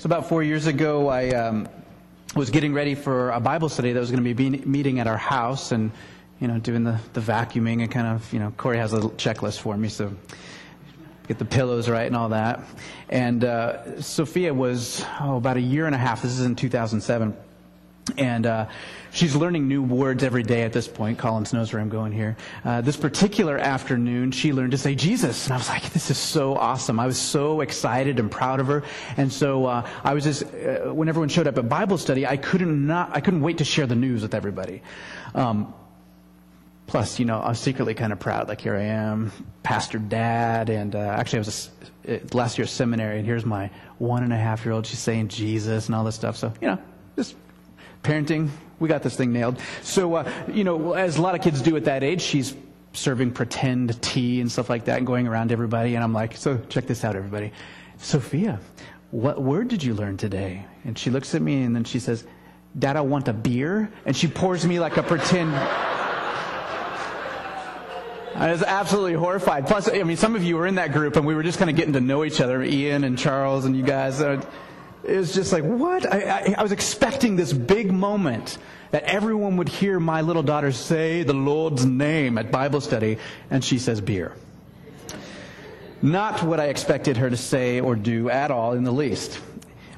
So about four years ago, I um, was getting ready for a Bible study that was going to be meeting at our house, and you know, doing the, the vacuuming and kind of, you know, Corey has a checklist for me, so get the pillows right and all that. And uh, Sophia was oh, about a year and a half. This is in 2007 and uh, she's learning new words every day at this point. Collins knows where I'm going here. Uh, this particular afternoon, she learned to say Jesus, and I was like, "This is so awesome!" I was so excited and proud of her, and so uh, I was just uh, when everyone showed up at Bible study, I couldn't not I couldn't wait to share the news with everybody. Um, plus, you know, I was secretly kind of proud. Like here I am, pastor dad, and uh, actually I was a, uh, last year seminary, and here's my one and a half year old. She's saying Jesus and all this stuff. So you know, just parenting, we got this thing nailed. So, uh, you know, as a lot of kids do at that age, she's serving pretend tea and stuff like that and going around to everybody. And I'm like, so check this out, everybody. Sophia, what word did you learn today? And she looks at me and then she says, Dad, I want a beer. And she pours me like a pretend. I was absolutely horrified. Plus, I mean, some of you were in that group and we were just kind of getting to know each other, Ian and Charles and you guys. Uh, it was just like, what? I, I, I was expecting this big moment that everyone would hear my little daughter say the Lord's name at Bible study, and she says beer. Not what I expected her to say or do at all in the least.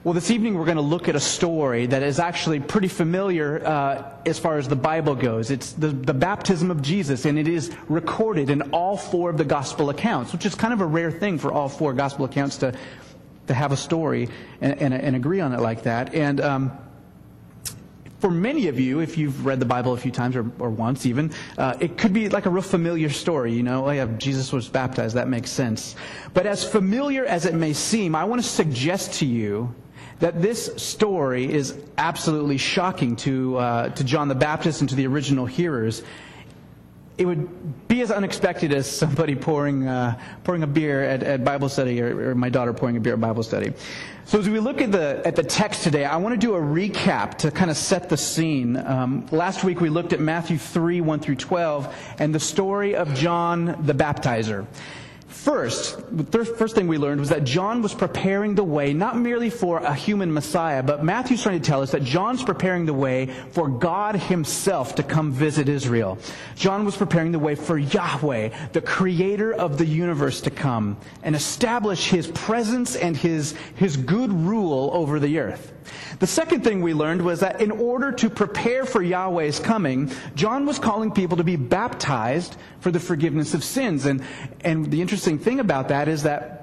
Well, this evening we're going to look at a story that is actually pretty familiar uh, as far as the Bible goes. It's the, the baptism of Jesus, and it is recorded in all four of the gospel accounts, which is kind of a rare thing for all four gospel accounts to to have a story and, and, and agree on it like that. And um, for many of you, if you've read the Bible a few times or, or once even, uh, it could be like a real familiar story. You know, oh yeah, Jesus was baptized. That makes sense. But as familiar as it may seem, I want to suggest to you that this story is absolutely shocking to, uh, to John the Baptist and to the original hearers it would be as unexpected as somebody pouring, uh, pouring a beer at, at Bible study or, or, my daughter pouring a beer at Bible study. So as we look at the, at the text today, I want to do a recap to kind of set the scene. Um, last week we looked at Matthew 3, 1 through 12, and the story of John the Baptizer. First, the first thing we learned was that John was preparing the way not merely for a human Messiah, but Matthew's trying to tell us that John's preparing the way for God himself to come visit Israel. John was preparing the way for Yahweh, the creator of the universe, to come and establish his presence and his, his good rule over the earth. The second thing we learned was that in order to prepare for Yahweh's coming, John was calling people to be baptized for the forgiveness of sins. And, and the interesting thing about that is that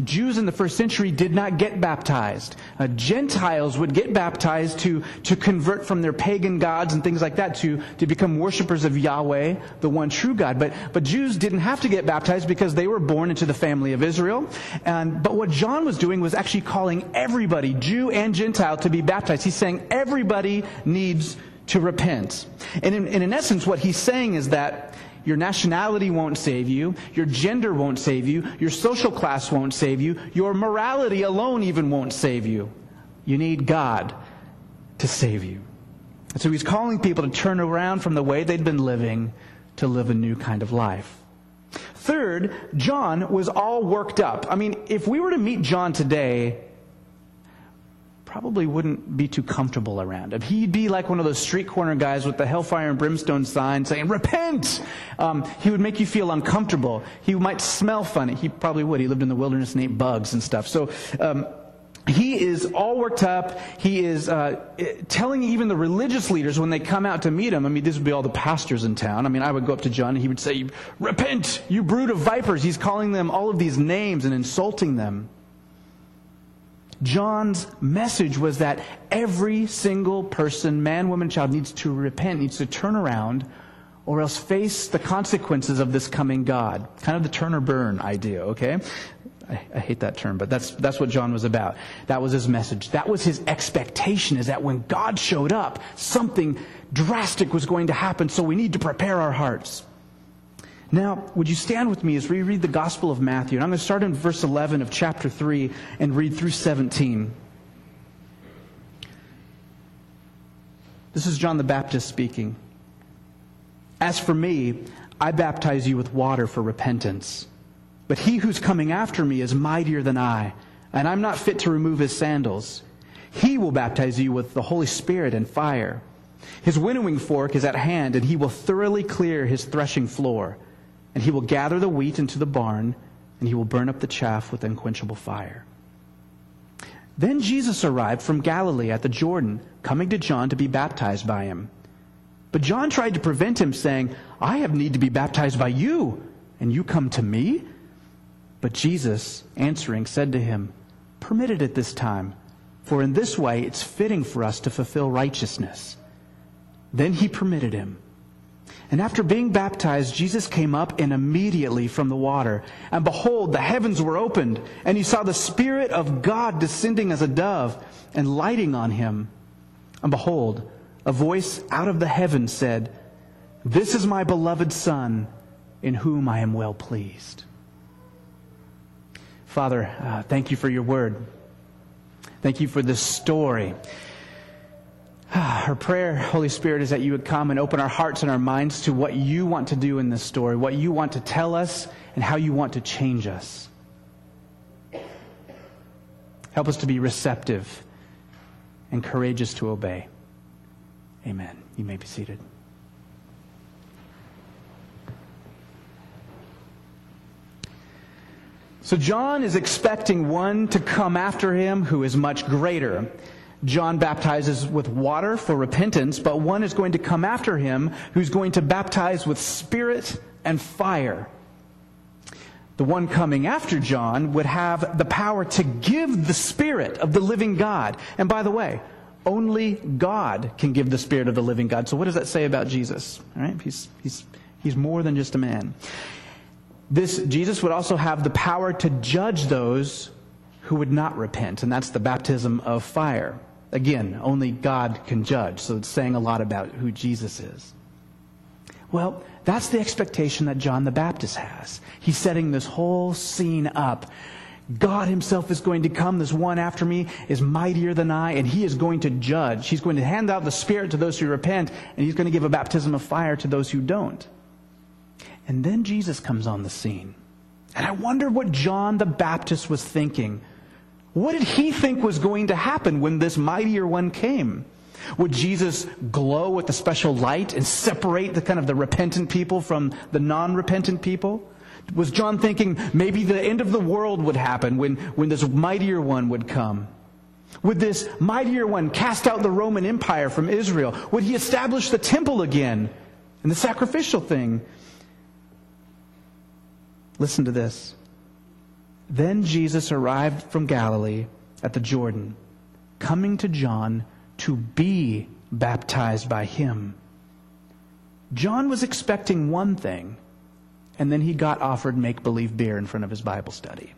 Jews in the first century did not get baptized. Uh, Gentiles would get baptized to, to convert from their pagan gods and things like that to, to become worshippers of Yahweh, the one true God. But, but Jews didn't have to get baptized because they were born into the family of Israel. And, but what John was doing was actually calling everybody, Jew and Gentile, to be baptized. He's saying everybody needs to repent. And in, and in essence, what he's saying is that your nationality won't save you. Your gender won't save you. Your social class won't save you. Your morality alone even won't save you. You need God to save you. So he's calling people to turn around from the way they'd been living to live a new kind of life. Third, John was all worked up. I mean, if we were to meet John today, probably wouldn't be too comfortable around him. He'd be like one of those street corner guys with the hellfire and brimstone sign saying, repent! Um, he would make you feel uncomfortable. He might smell funny. He probably would. He lived in the wilderness and ate bugs and stuff. So, um, he is all worked up. He is uh, telling even the religious leaders when they come out to meet him. I mean, this would be all the pastors in town. I mean, I would go up to John and he would say, Repent, you brood of vipers. He's calling them all of these names and insulting them. John's message was that every single person, man, woman, child, needs to repent, needs to turn around, or else face the consequences of this coming God. Kind of the turn or burn idea, okay? I, I, hate that term, but that's, that's what John was about. That was his message. That was his expectation, is that when God showed up, something drastic was going to happen, so we need to prepare our hearts. Now, would you stand with me as we read the Gospel of Matthew? And I'm going to start in verse 11 of chapter 3 and read through 17. This is John the Baptist speaking. As for me, I baptize you with water for repentance. But he who's coming after me is mightier than I and I'm not fit to remove his sandals. He will baptize you with the Holy Spirit and fire. His winnowing fork is at hand, and he will thoroughly clear his threshing floor. And he will gather the wheat into the barn, and he will burn up the chaff with unquenchable fire. Then Jesus arrived from Galilee at the Jordan, coming to John to be baptized by him. But John tried to prevent him, saying, I have need to be baptized by you, and you come to me? But Jesus, answering, said to him, Permit it at this time, for in this way it's fitting for us to fulfill righteousness. Then he permitted him. And after being baptized, Jesus came up and immediately from the water. And behold, the heavens were opened, and he saw the Spirit of God descending as a dove and lighting on him. And behold, a voice out of the heavens said, This is my beloved Son, in whom I am well pleased. Father, uh, thank you for your word. Thank you for this story. Ah, our prayer, Holy Spirit, is that you would come and open our hearts and our minds to what you want to do in this story, what you want to tell us, and how you want to change us. Help us to be receptive and courageous to obey. Amen. You may be seated. So, John is expecting one to come after him who is much greater. John baptizes with water for repentance, but one is going to come after him who's going to baptize with spirit and fire. The one coming after John would have the power to give the spirit of the living God. And by the way, only God can give the spirit of the living God. So what does that say about Jesus? All right? He's, he's, he's more than just a man. This Jesus would also have the power to judge those who would not repent, and that's the baptism of fire. Again, only God can judge, so it's saying a lot about who Jesus is. Well, that's the expectation that John the Baptist has. He's setting this whole scene up. God himself is going to come. This one after me is mightier than I, and he is going to judge. He's going to hand out the Spirit to those who repent, and he's going to give a baptism of fire to those who don't. And then Jesus comes on the scene. And I wonder what John the Baptist was thinking what did he think was going to happen when this mightier one came? Would Jesus glow with a special light and separate the kind of the repentant people from the non-repentant people? Was John thinking maybe the end of the world would happen when, when this mightier one would come? Would this mightier one cast out the Roman Empire from Israel? Would he establish the temple again and the sacrificial thing? Listen to this. Then Jesus arrived from Galilee at the Jordan, coming to John to be baptized by him. John was expecting one thing, and then he got offered make believe beer in front of his Bible study.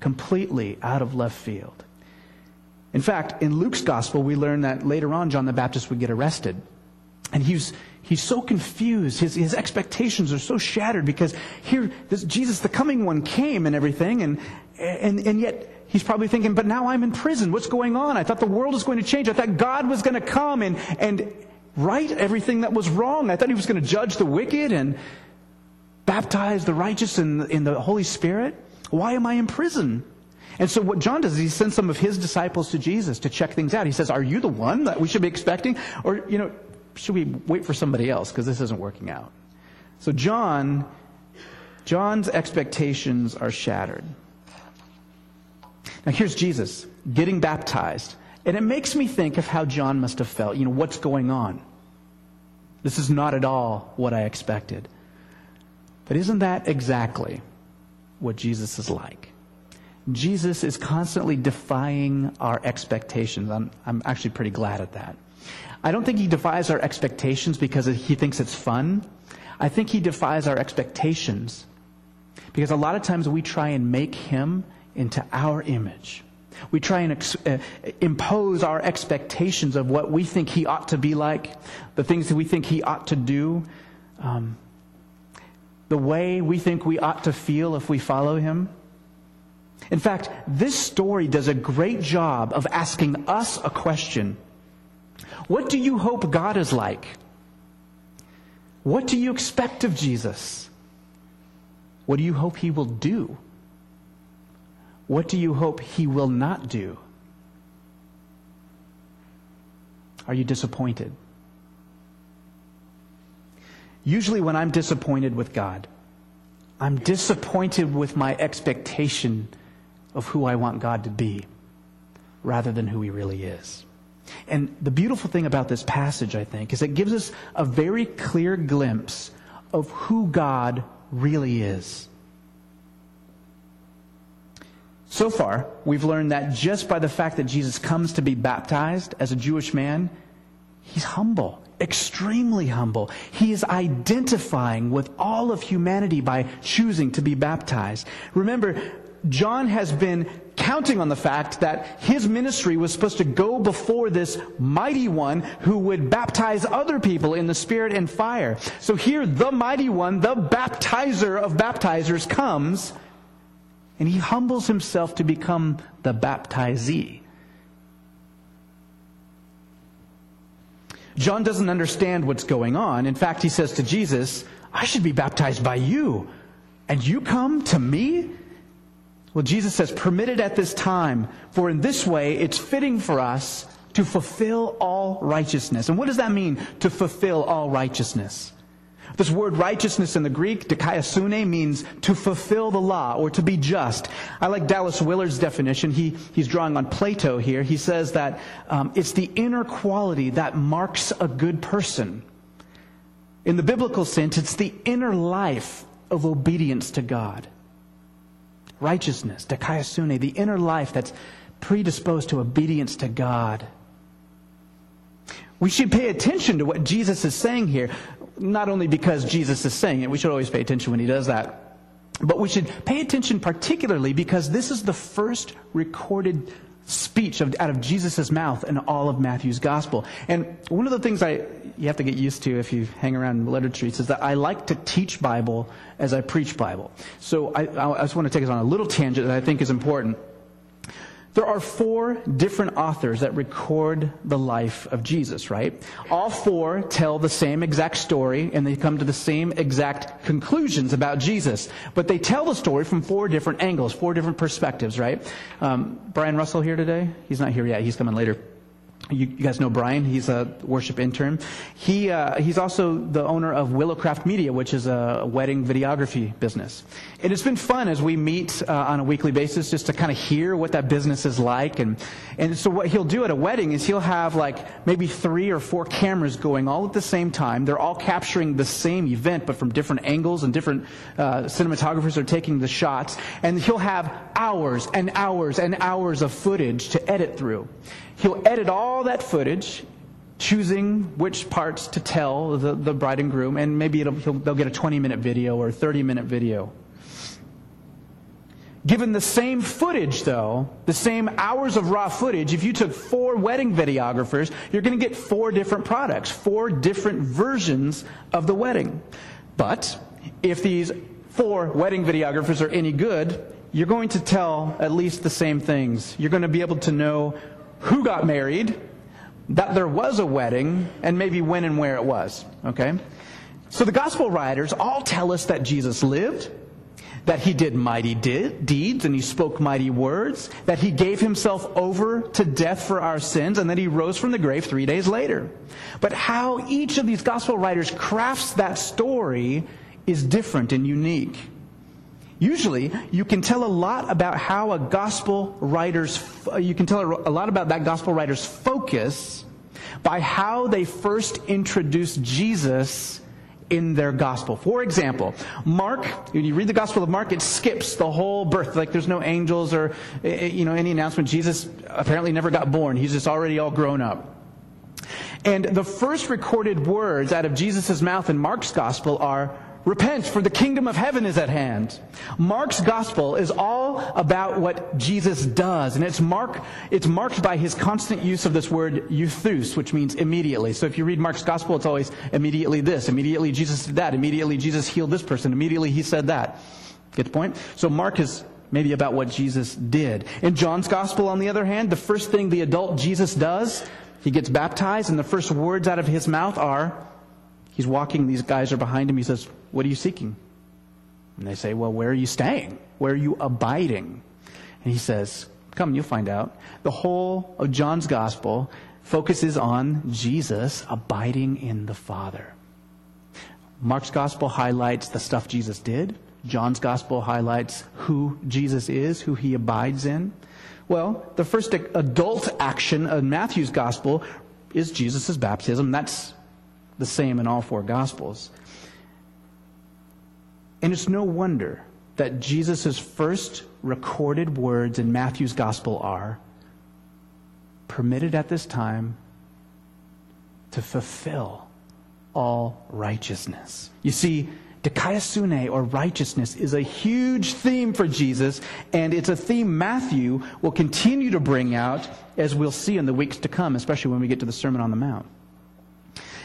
Completely out of left field. In fact, in Luke's gospel, we learn that later on John the Baptist would get arrested. And he's, he's so confused. His, his expectations are so shattered because here, this Jesus, the coming one, came and everything, and, and, and yet he's probably thinking, but now I'm in prison. What's going on? I thought the world was going to change. I thought God was going to come and, and right everything that was wrong. I thought he was going to judge the wicked and baptize the righteous in, in the Holy Spirit. Why am I in prison? And so what John does is he sends some of his disciples to Jesus to check things out. He says, are you the one that we should be expecting? Or, you know, should we wait for somebody else because this isn't working out? So John, John's expectations are shattered. Now here's Jesus getting baptized. And it makes me think of how John must have felt. You know, what's going on? This is not at all what I expected. But isn't that exactly what Jesus is like? Jesus is constantly defying our expectations. I'm, I'm actually pretty glad at that. I don't think he defies our expectations because he thinks it's fun. I think he defies our expectations because a lot of times we try and make him into our image. We try and ex- uh, impose our expectations of what we think he ought to be like, the things that we think he ought to do, um, the way we think we ought to feel if we follow him. In fact, this story does a great job of asking us a question what do you hope God is like? What do you expect of Jesus? What do you hope he will do? what do you hope he will not do? Are you disappointed? Usually, when I'm disappointed with God, I'm disappointed with my expectation of who I want God to be rather than who he really is. And the beautiful thing about this passage, I think, is it gives us a very clear glimpse of who God really is. So far, we've learned that just by the fact that Jesus comes to be baptized as a Jewish man, he's humble, extremely humble. He is identifying with all of humanity by choosing to be baptized. Remember, John has been counting on the fact that his ministry was supposed to go before this mighty one who would baptize other people in the Spirit and fire. So here, the mighty one, the baptizer of baptizers, comes and he humbles himself to become the baptizee. John doesn't understand what's going on. In fact, he says to Jesus, I should be baptized by you, and you come to me? Well, Jesus says, permit it at this time, for in this way it's fitting for us to fulfill all righteousness. And what does that mean, to fulfill all righteousness? This word righteousness in the Greek, dikaiosune, means to fulfill the law or to be just. I like Dallas Willard's definition. He, he's drawing on Plato here. He says that um, it's the inner quality that marks a good person. In the biblical sense, it's the inner life of obedience to God righteousness, dikaiosune, the inner life that's predisposed to obedience to God. We should pay attention to what Jesus is saying here, not only because Jesus is saying it, we should always pay attention when he does that, but we should pay attention particularly because this is the first recorded speech of, out of Jesus' mouth in all of Matthew's gospel. And one of the things I, you have to get used to if you hang around letter treats is that I like to teach Bible as I preach Bible. So I, I just want to take us on a little tangent that I think is important. There are four different authors that record the life of Jesus, right? All four tell the same exact story and they come to the same exact conclusions about Jesus. But they tell the story from four different angles, four different perspectives, right? Um, Brian Russell here today? He's not here yet. He's coming later. You, you, guys know Brian. He's a worship intern. He, uh, he's also the owner of Willowcraft Media, which is a wedding videography business. And it's been fun as we meet uh, on a weekly basis just to kind of hear what that business is like. And, and so what he'll do at a wedding is he'll have like maybe three or four cameras going all at the same time. They're all capturing the same event, but from different angles and different uh, cinematographers are taking the shots. And he'll have hours and hours and hours of footage to edit through. He'll edit all that footage, choosing which parts to tell the, the bride and groom, and maybe they'll get a 20 minute video or a 30 minute video. Given the same footage, though, the same hours of raw footage, if you took four wedding videographers, you're going to get four different products, four different versions of the wedding. But if these four wedding videographers are any good, you're going to tell at least the same things. You're going to be able to know who got married, that there was a wedding, and maybe when and where it was. Okay? So the gospel writers all tell us that Jesus lived, that he did mighty deeds and he spoke mighty words, that he gave himself over to death for our sins, and that he rose from the grave three days later. But how each of these gospel writers crafts that story is different and unique. Usually, you can tell a lot about how a gospel writer's, you can tell a lot about that gospel writer's focus by how they first introduced Jesus in their gospel. For example, Mark, when you read the gospel of Mark, it skips the whole birth. Like there's no angels or, eh, eh, you know, any announcement. Jesus apparently never got born. He's just already all grown up. And the first recorded words out of Jesus' mouth in Mark's gospel are, Repent, for the kingdom of heaven is at hand. Mark's gospel is all about what Jesus does, and it's, mark, it's marked by his constant use of this word euthus, which means immediately. So if you read Mark's gospel, it's always immediately this, immediately Jesus did that, immediately Jesus healed this person, immediately he said that. Get the point? So Mark is maybe about what Jesus did. In John's gospel, on the other hand, the first thing the adult Jesus does, he gets baptized, and the first words out of his mouth are, he's walking, these guys are behind him, he says, what are you seeking? And they say, Well, where are you staying? Where are you abiding? And he says, Come, you'll find out. The whole of John's gospel focuses on Jesus abiding in the Father. Mark's gospel highlights the stuff Jesus did. John's gospel highlights who Jesus is, who he abides in. Well, the first adult action in Matthew's gospel is Jesus' baptism. That's the same in all four gospels. And it's no wonder that Jesus' first recorded words in Matthew's gospel are permitted at this time to fulfill all righteousness. You see, dikaiosune, or righteousness, is a huge theme for Jesus, and it's a theme Matthew will continue to bring out, as we'll see in the weeks to come, especially when we get to the Sermon on the Mount.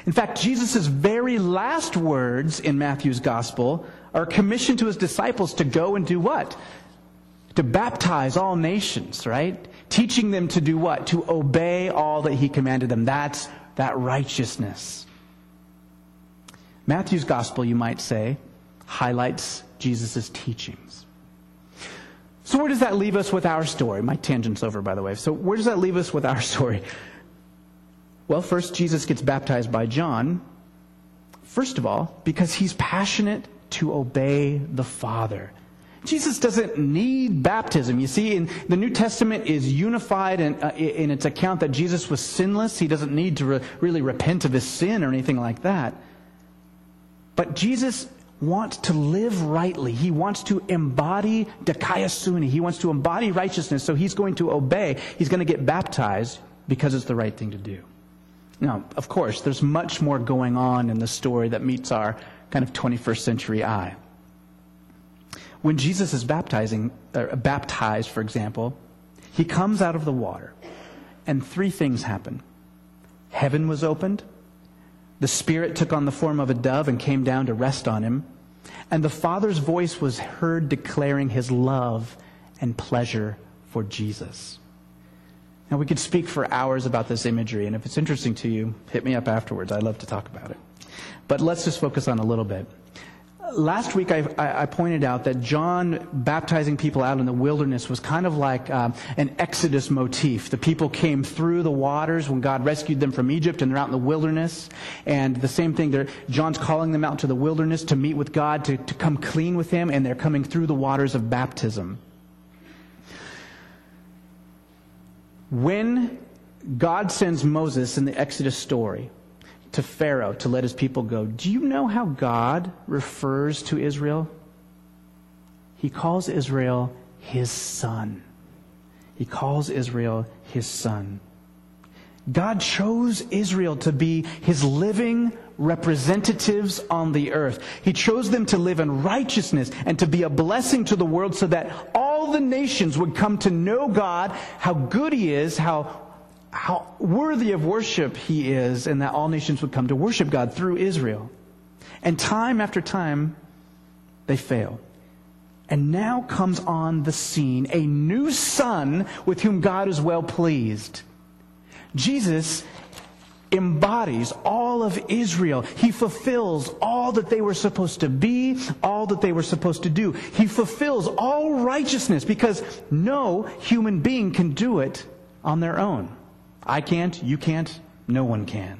In fact, Jesus' very last words in Matthew's gospel are commissioned to his disciples to go and do what? To baptize all nations, right? Teaching them to do what? To obey all that he commanded them. That's that righteousness. Matthew's gospel, you might say, highlights Jesus' teachings. So, where does that leave us with our story? My tangent's over, by the way. So, where does that leave us with our story? Well, first, Jesus gets baptized by John. First of all, because he's passionate to obey the Father. Jesus doesn't need baptism. You see, in the New Testament is unified in, uh, in its account that Jesus was sinless. He doesn't need to re- really repent of his sin or anything like that. But Jesus wants to live rightly. He wants to embody dikaiosune. He wants to embody righteousness. So he's going to obey. He's going to get baptized because it's the right thing to do. Now, of course, there's much more going on in the story that meets our kind of 21st century eye. When Jesus is baptizing, baptized, for example, he comes out of the water, and three things happen. Heaven was opened, the Spirit took on the form of a dove and came down to rest on him, and the Father's voice was heard declaring his love and pleasure for Jesus. Now, we could speak for hours about this imagery, and if it's interesting to you, hit me up afterwards. I'd love to talk about it. But let's just focus on a little bit. Last week, I, I pointed out that John baptizing people out in the wilderness was kind of like uh, an Exodus motif. The people came through the waters when God rescued them from Egypt, and they're out in the wilderness. And the same thing, John's calling them out to the wilderness to meet with God, to, to come clean with Him, and they're coming through the waters of baptism. When God sends Moses in the Exodus story to Pharaoh to let his people go, do you know how God refers to Israel? He calls Israel his son. He calls Israel his son. God chose Israel to be his living representatives on the earth. He chose them to live in righteousness and to be a blessing to the world so that all the nations would come to know God, how good he is, how how worthy of worship he is, and that all nations would come to worship God through Israel. And time after time, they fail. And now comes on the scene a new son with whom God is well pleased. Jesus embodies all of Israel. He fulfills all that they were supposed to be, all that they were supposed to do. He fulfills all righteousness because no human being can do it on their own. I can't, you can't, no one can.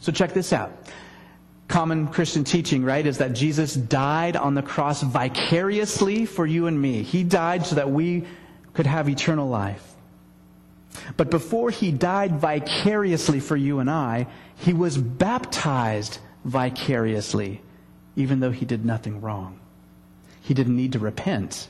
So check this out. Common Christian teaching, right, is that Jesus died on the cross vicariously for you and me. He died so that we could have eternal life. But before he died vicariously for you and I, he was baptized vicariously, even though he did nothing wrong. He didn't need to repent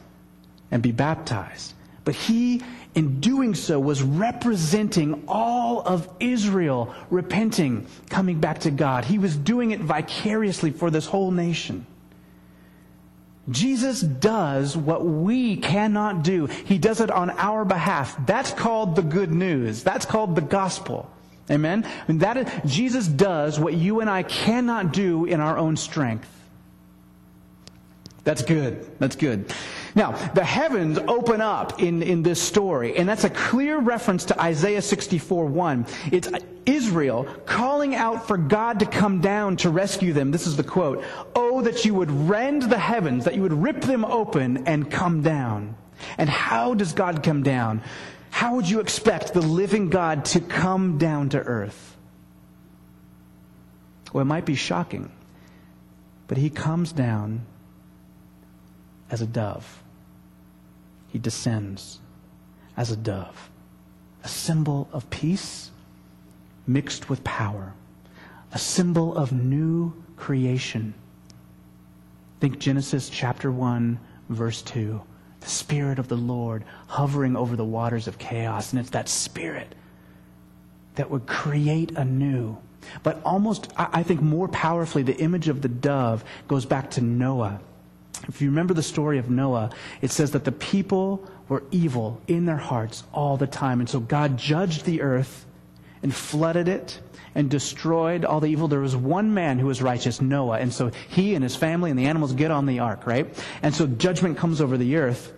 and be baptized. But he, in doing so, was representing all of Israel repenting, coming back to God. He was doing it vicariously for this whole nation. Jesus does what we cannot do. He does it on our behalf. That's called the good news. That's called the gospel. Amen? And that is, Jesus does what you and I cannot do in our own strength. That's good. That's good. Now, the heavens open up in, in this story, and that's a clear reference to Isaiah 64 1. It's Israel calling out for God to come down to rescue them. This is the quote Oh, that you would rend the heavens, that you would rip them open and come down. And how does God come down? How would you expect the living God to come down to earth? Well, it might be shocking, but he comes down as a dove. He descends as a dove, a symbol of peace mixed with power, a symbol of new creation. Think Genesis chapter 1, verse 2. The Spirit of the Lord hovering over the waters of chaos. And it's that Spirit that would create anew. But almost, I think more powerfully, the image of the dove goes back to Noah. If you remember the story of Noah, it says that the people were evil in their hearts all the time. And so God judged the earth and flooded it and destroyed all the evil. There was one man who was righteous, Noah. And so he and his family and the animals get on the ark, right? And so judgment comes over the earth.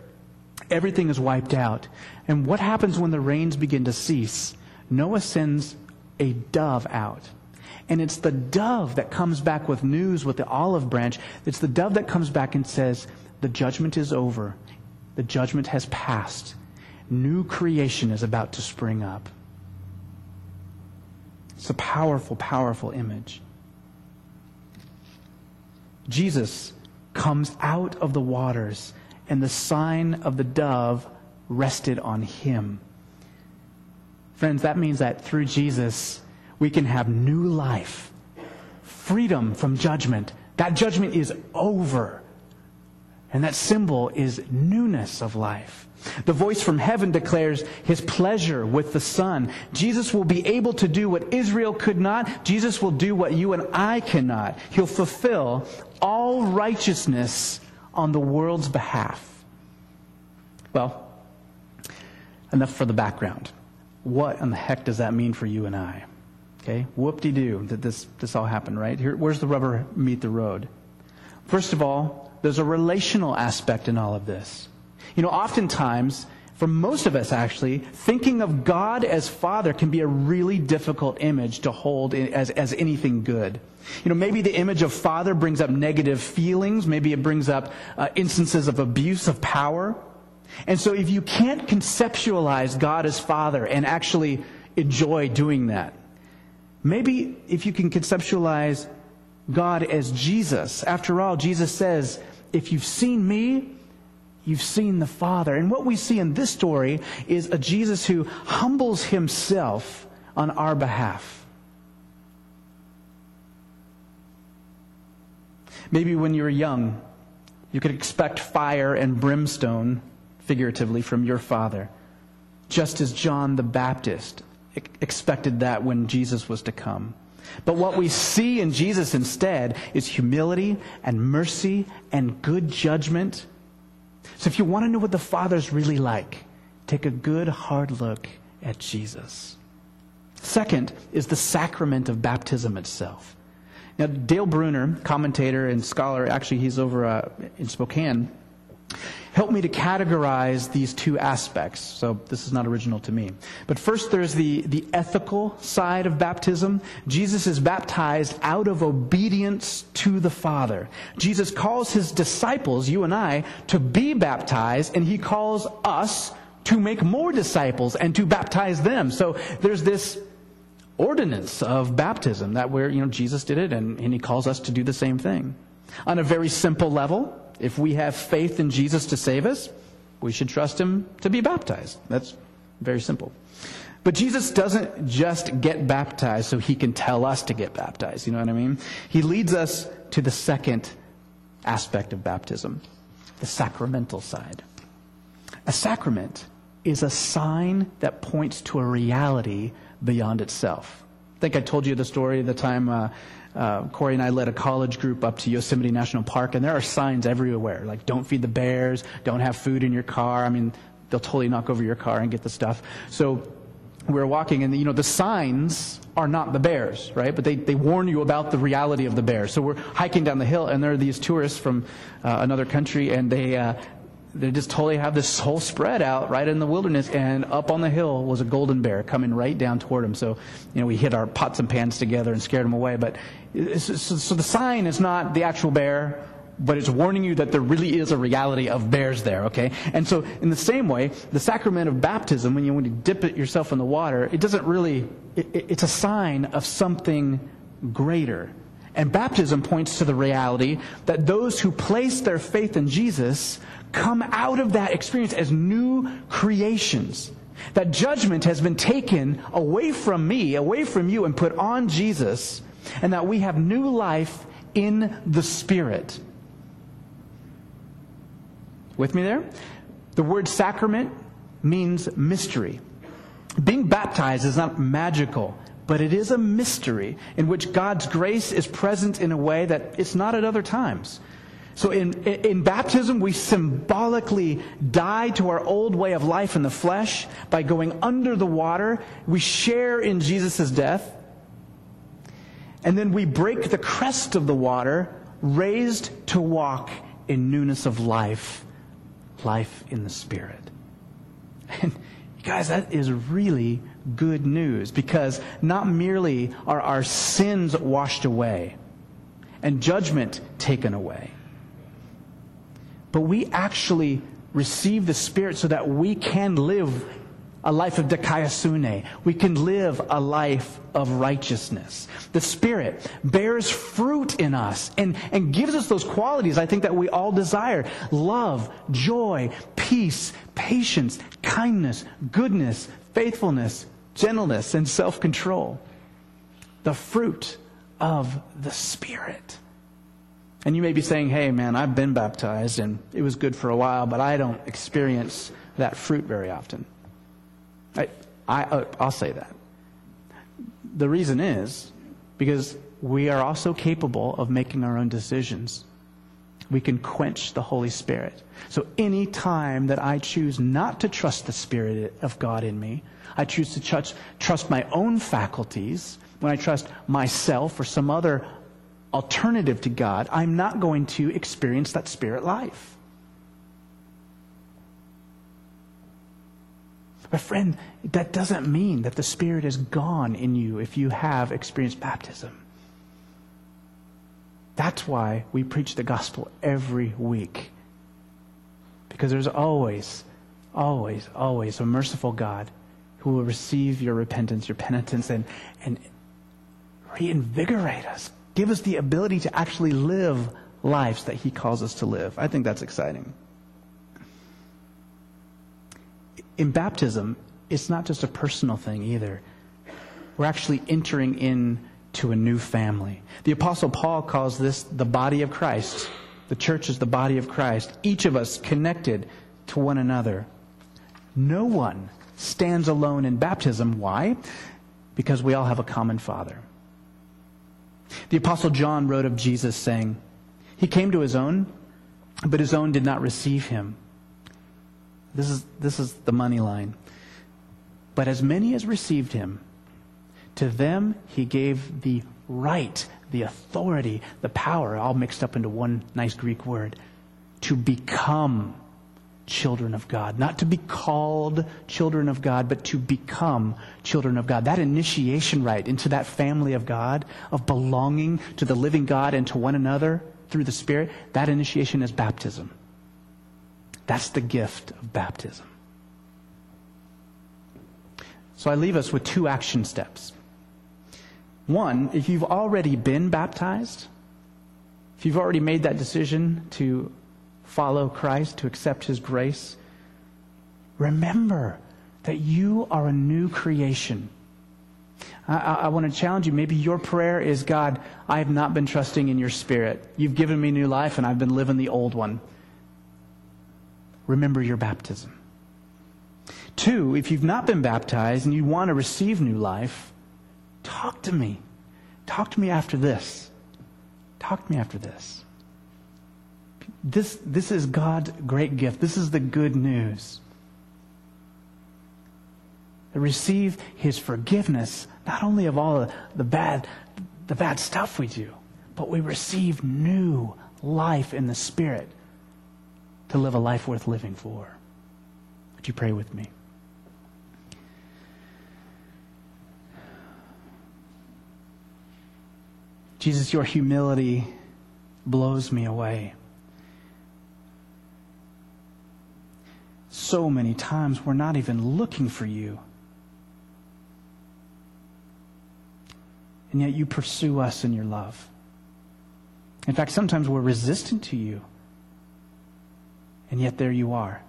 Everything is wiped out. And what happens when the rains begin to cease? Noah sends a dove out. And it's the dove that comes back with news with the olive branch. It's the dove that comes back and says, The judgment is over. The judgment has passed. New creation is about to spring up. It's a powerful, powerful image. Jesus comes out of the waters, and the sign of the dove rested on him. Friends, that means that through Jesus, we can have new life, freedom from judgment. That judgment is over. And that symbol is newness of life. The voice from heaven declares his pleasure with the Son. Jesus will be able to do what Israel could not. Jesus will do what you and I cannot. He'll fulfill all righteousness on the world's behalf. Well, enough for the background. What in the heck does that mean for you and I? Okay, whoop-de-doo that this, this all happened, right? Here, where's the rubber meet the road? First of all, there's a relational aspect in all of this. You know, oftentimes, for most of us actually, thinking of God as Father can be a really difficult image to hold as, as anything good. You know, maybe the image of Father brings up negative feelings. Maybe it brings up uh, instances of abuse of power. And so if you can't conceptualize God as Father and actually enjoy doing that, maybe if you can conceptualize God as Jesus. After all, Jesus says, if you've seen me, you've seen the Father. And what we see in this story is a Jesus who humbles himself on our behalf. Maybe when you were young, you could expect fire and brimstone, figuratively, from your father, just as John the Baptist expected that when Jesus was to come. But what we see in Jesus instead is humility and mercy and good judgment. So if you want to know what the Father's really like, take a good hard look at Jesus. Second is the sacrament of baptism itself. Now, Dale Bruner, commentator and scholar, actually, he's over uh, in Spokane, helped me to categorize these two aspects. So this is not original to me. But first, there's the, the ethical side of baptism. Jesus is baptized out of obedience to the Father. Jesus calls his disciples, you and I, to be baptized, and he calls us to make more disciples and to baptize them. So there's this ordinance of baptism that where, you know, Jesus did it and, and he calls us to do the same thing. On a very simple level, if we have faith in Jesus to save us, we should trust him to be baptized. That's very simple. But Jesus doesn't just get baptized so he can tell us to get baptized. You know what I mean? He leads us to the second aspect of baptism, the sacramental side. A sacrament is a sign that points to a reality beyond itself. I think I told you the story of the time uh, uh, Corey and I led a college group up to Yosemite National Park, and there are signs everywhere, like don't feed the bears, don't have food in your car. I mean, they'll totally knock over your car and get the stuff. So we're walking, and you know the signs are not the bears, right? But they, they warn you about the reality of the bears. So we're hiking down the hill, and there are these tourists from uh, another country, and they uh, they just totally have this whole spread out right in the wilderness, and up on the hill was a golden bear coming right down toward him. So, you know, we hit our pots and pans together and scared him away. But so, so the sign is not the actual bear but it's warning you that there really is a reality of bears there, okay? And so, in the same way, the sacrament of baptism, when you, when you dip it yourself in the water, it doesn't really, it, it's a sign of something greater. And baptism points to the reality that those who place their faith in Jesus come out of that experience as new creations. That judgment has been taken away from me, away from you, and put on Jesus, and that we have new life in the Spirit. With me there? The word sacrament means mystery. Being baptized is not magical, but it is a mystery in which God's grace is present in a way that it's not at other times. So in, in baptism, we symbolically die to our old way of life in the flesh by going under the water. We share in Jesus' death. And then we break the crest of the water, raised to walk in newness of life, life in the Spirit. And guys, that is really good news because not merely are our sins washed away and judgment taken away, but we actually receive the Spirit so that we can live a life of dikaiosune. We can live a life of righteousness. The Spirit bears fruit in us and, and gives us those qualities I think that we all desire. Love, joy, peace, patience, kindness, goodness, faithfulness, gentleness, and self-control. The fruit of the Spirit. And you may be saying, hey, man, I've been baptized and it was good for a while, but I don't experience that fruit very often. I, I, uh, I'll say that. The reason is because we are also capable of making our own decisions. We can quench the Holy Spirit. So any time that I choose not to trust the Spirit of God in me, I choose to trust, trust my own faculties, when I trust myself or some other alternative to God, I'm not going to experience that spirit life. But, friend, that doesn't mean that the Spirit is gone in you if you have experienced baptism. That's why we preach the gospel every week. Because there's always, always, always a merciful God who will receive your repentance, your penitence, and, and reinvigorate us, give us the ability to actually live lives that He calls us to live. I think that's exciting. In baptism, it's not just a personal thing either. We're actually entering into a new family. The Apostle Paul calls this the body of Christ. The church is the body of Christ, each of us connected to one another. No one stands alone in baptism. Why? Because we all have a common Father. The Apostle John wrote of Jesus saying, He came to his own, but his own did not receive him. This is, this is the money line. But as many as received him, to them he gave the right, the authority, the power, all mixed up into one nice Greek word, to become children of God. Not to be called children of God, but to become children of God. That initiation right into that family of God, of belonging to the living God and to one another through the Spirit, that initiation is baptism. That's the gift of baptism. So I leave us with two action steps. One, if you've already been baptized, if you've already made that decision to follow Christ, to accept His grace, remember that you are a new creation. I, I, I, want to challenge you. Maybe your prayer is God, I have not been trusting in your spirit. You've given me new life, and I've been living the old one. Remember your baptism. Two, if you've not been baptized and you want to receive new life, talk to me. Talk to me after this. Talk to me after this. This, this is God's great gift. This is the good news. Receive his forgiveness, not only of all the, the bad, the bad stuff we do, but we receive new life in the Spirit to live a life worth living for. Would you pray with me? Jesus, your humility blows me away. So many times we're not even looking for you. And yet you pursue us in your love. In fact, sometimes we're resistant to you. And yet there you are,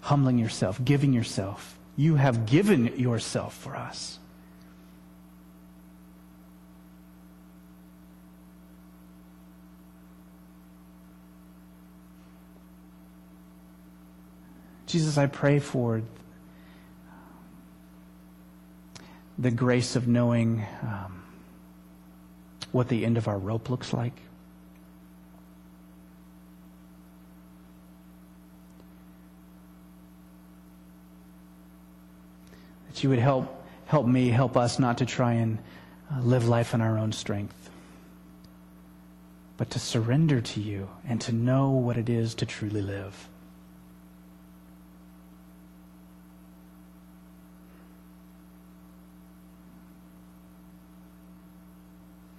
humbling yourself, giving yourself. You have given yourself for us. Jesus, I pray for the grace of knowing um, what the end of our rope looks like. That you would help help me, help us not to try and uh, live life in our own strength, but to surrender to you and to know what it is to truly live.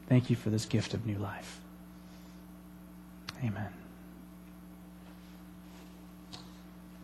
Thank you for this gift of new life. Amen.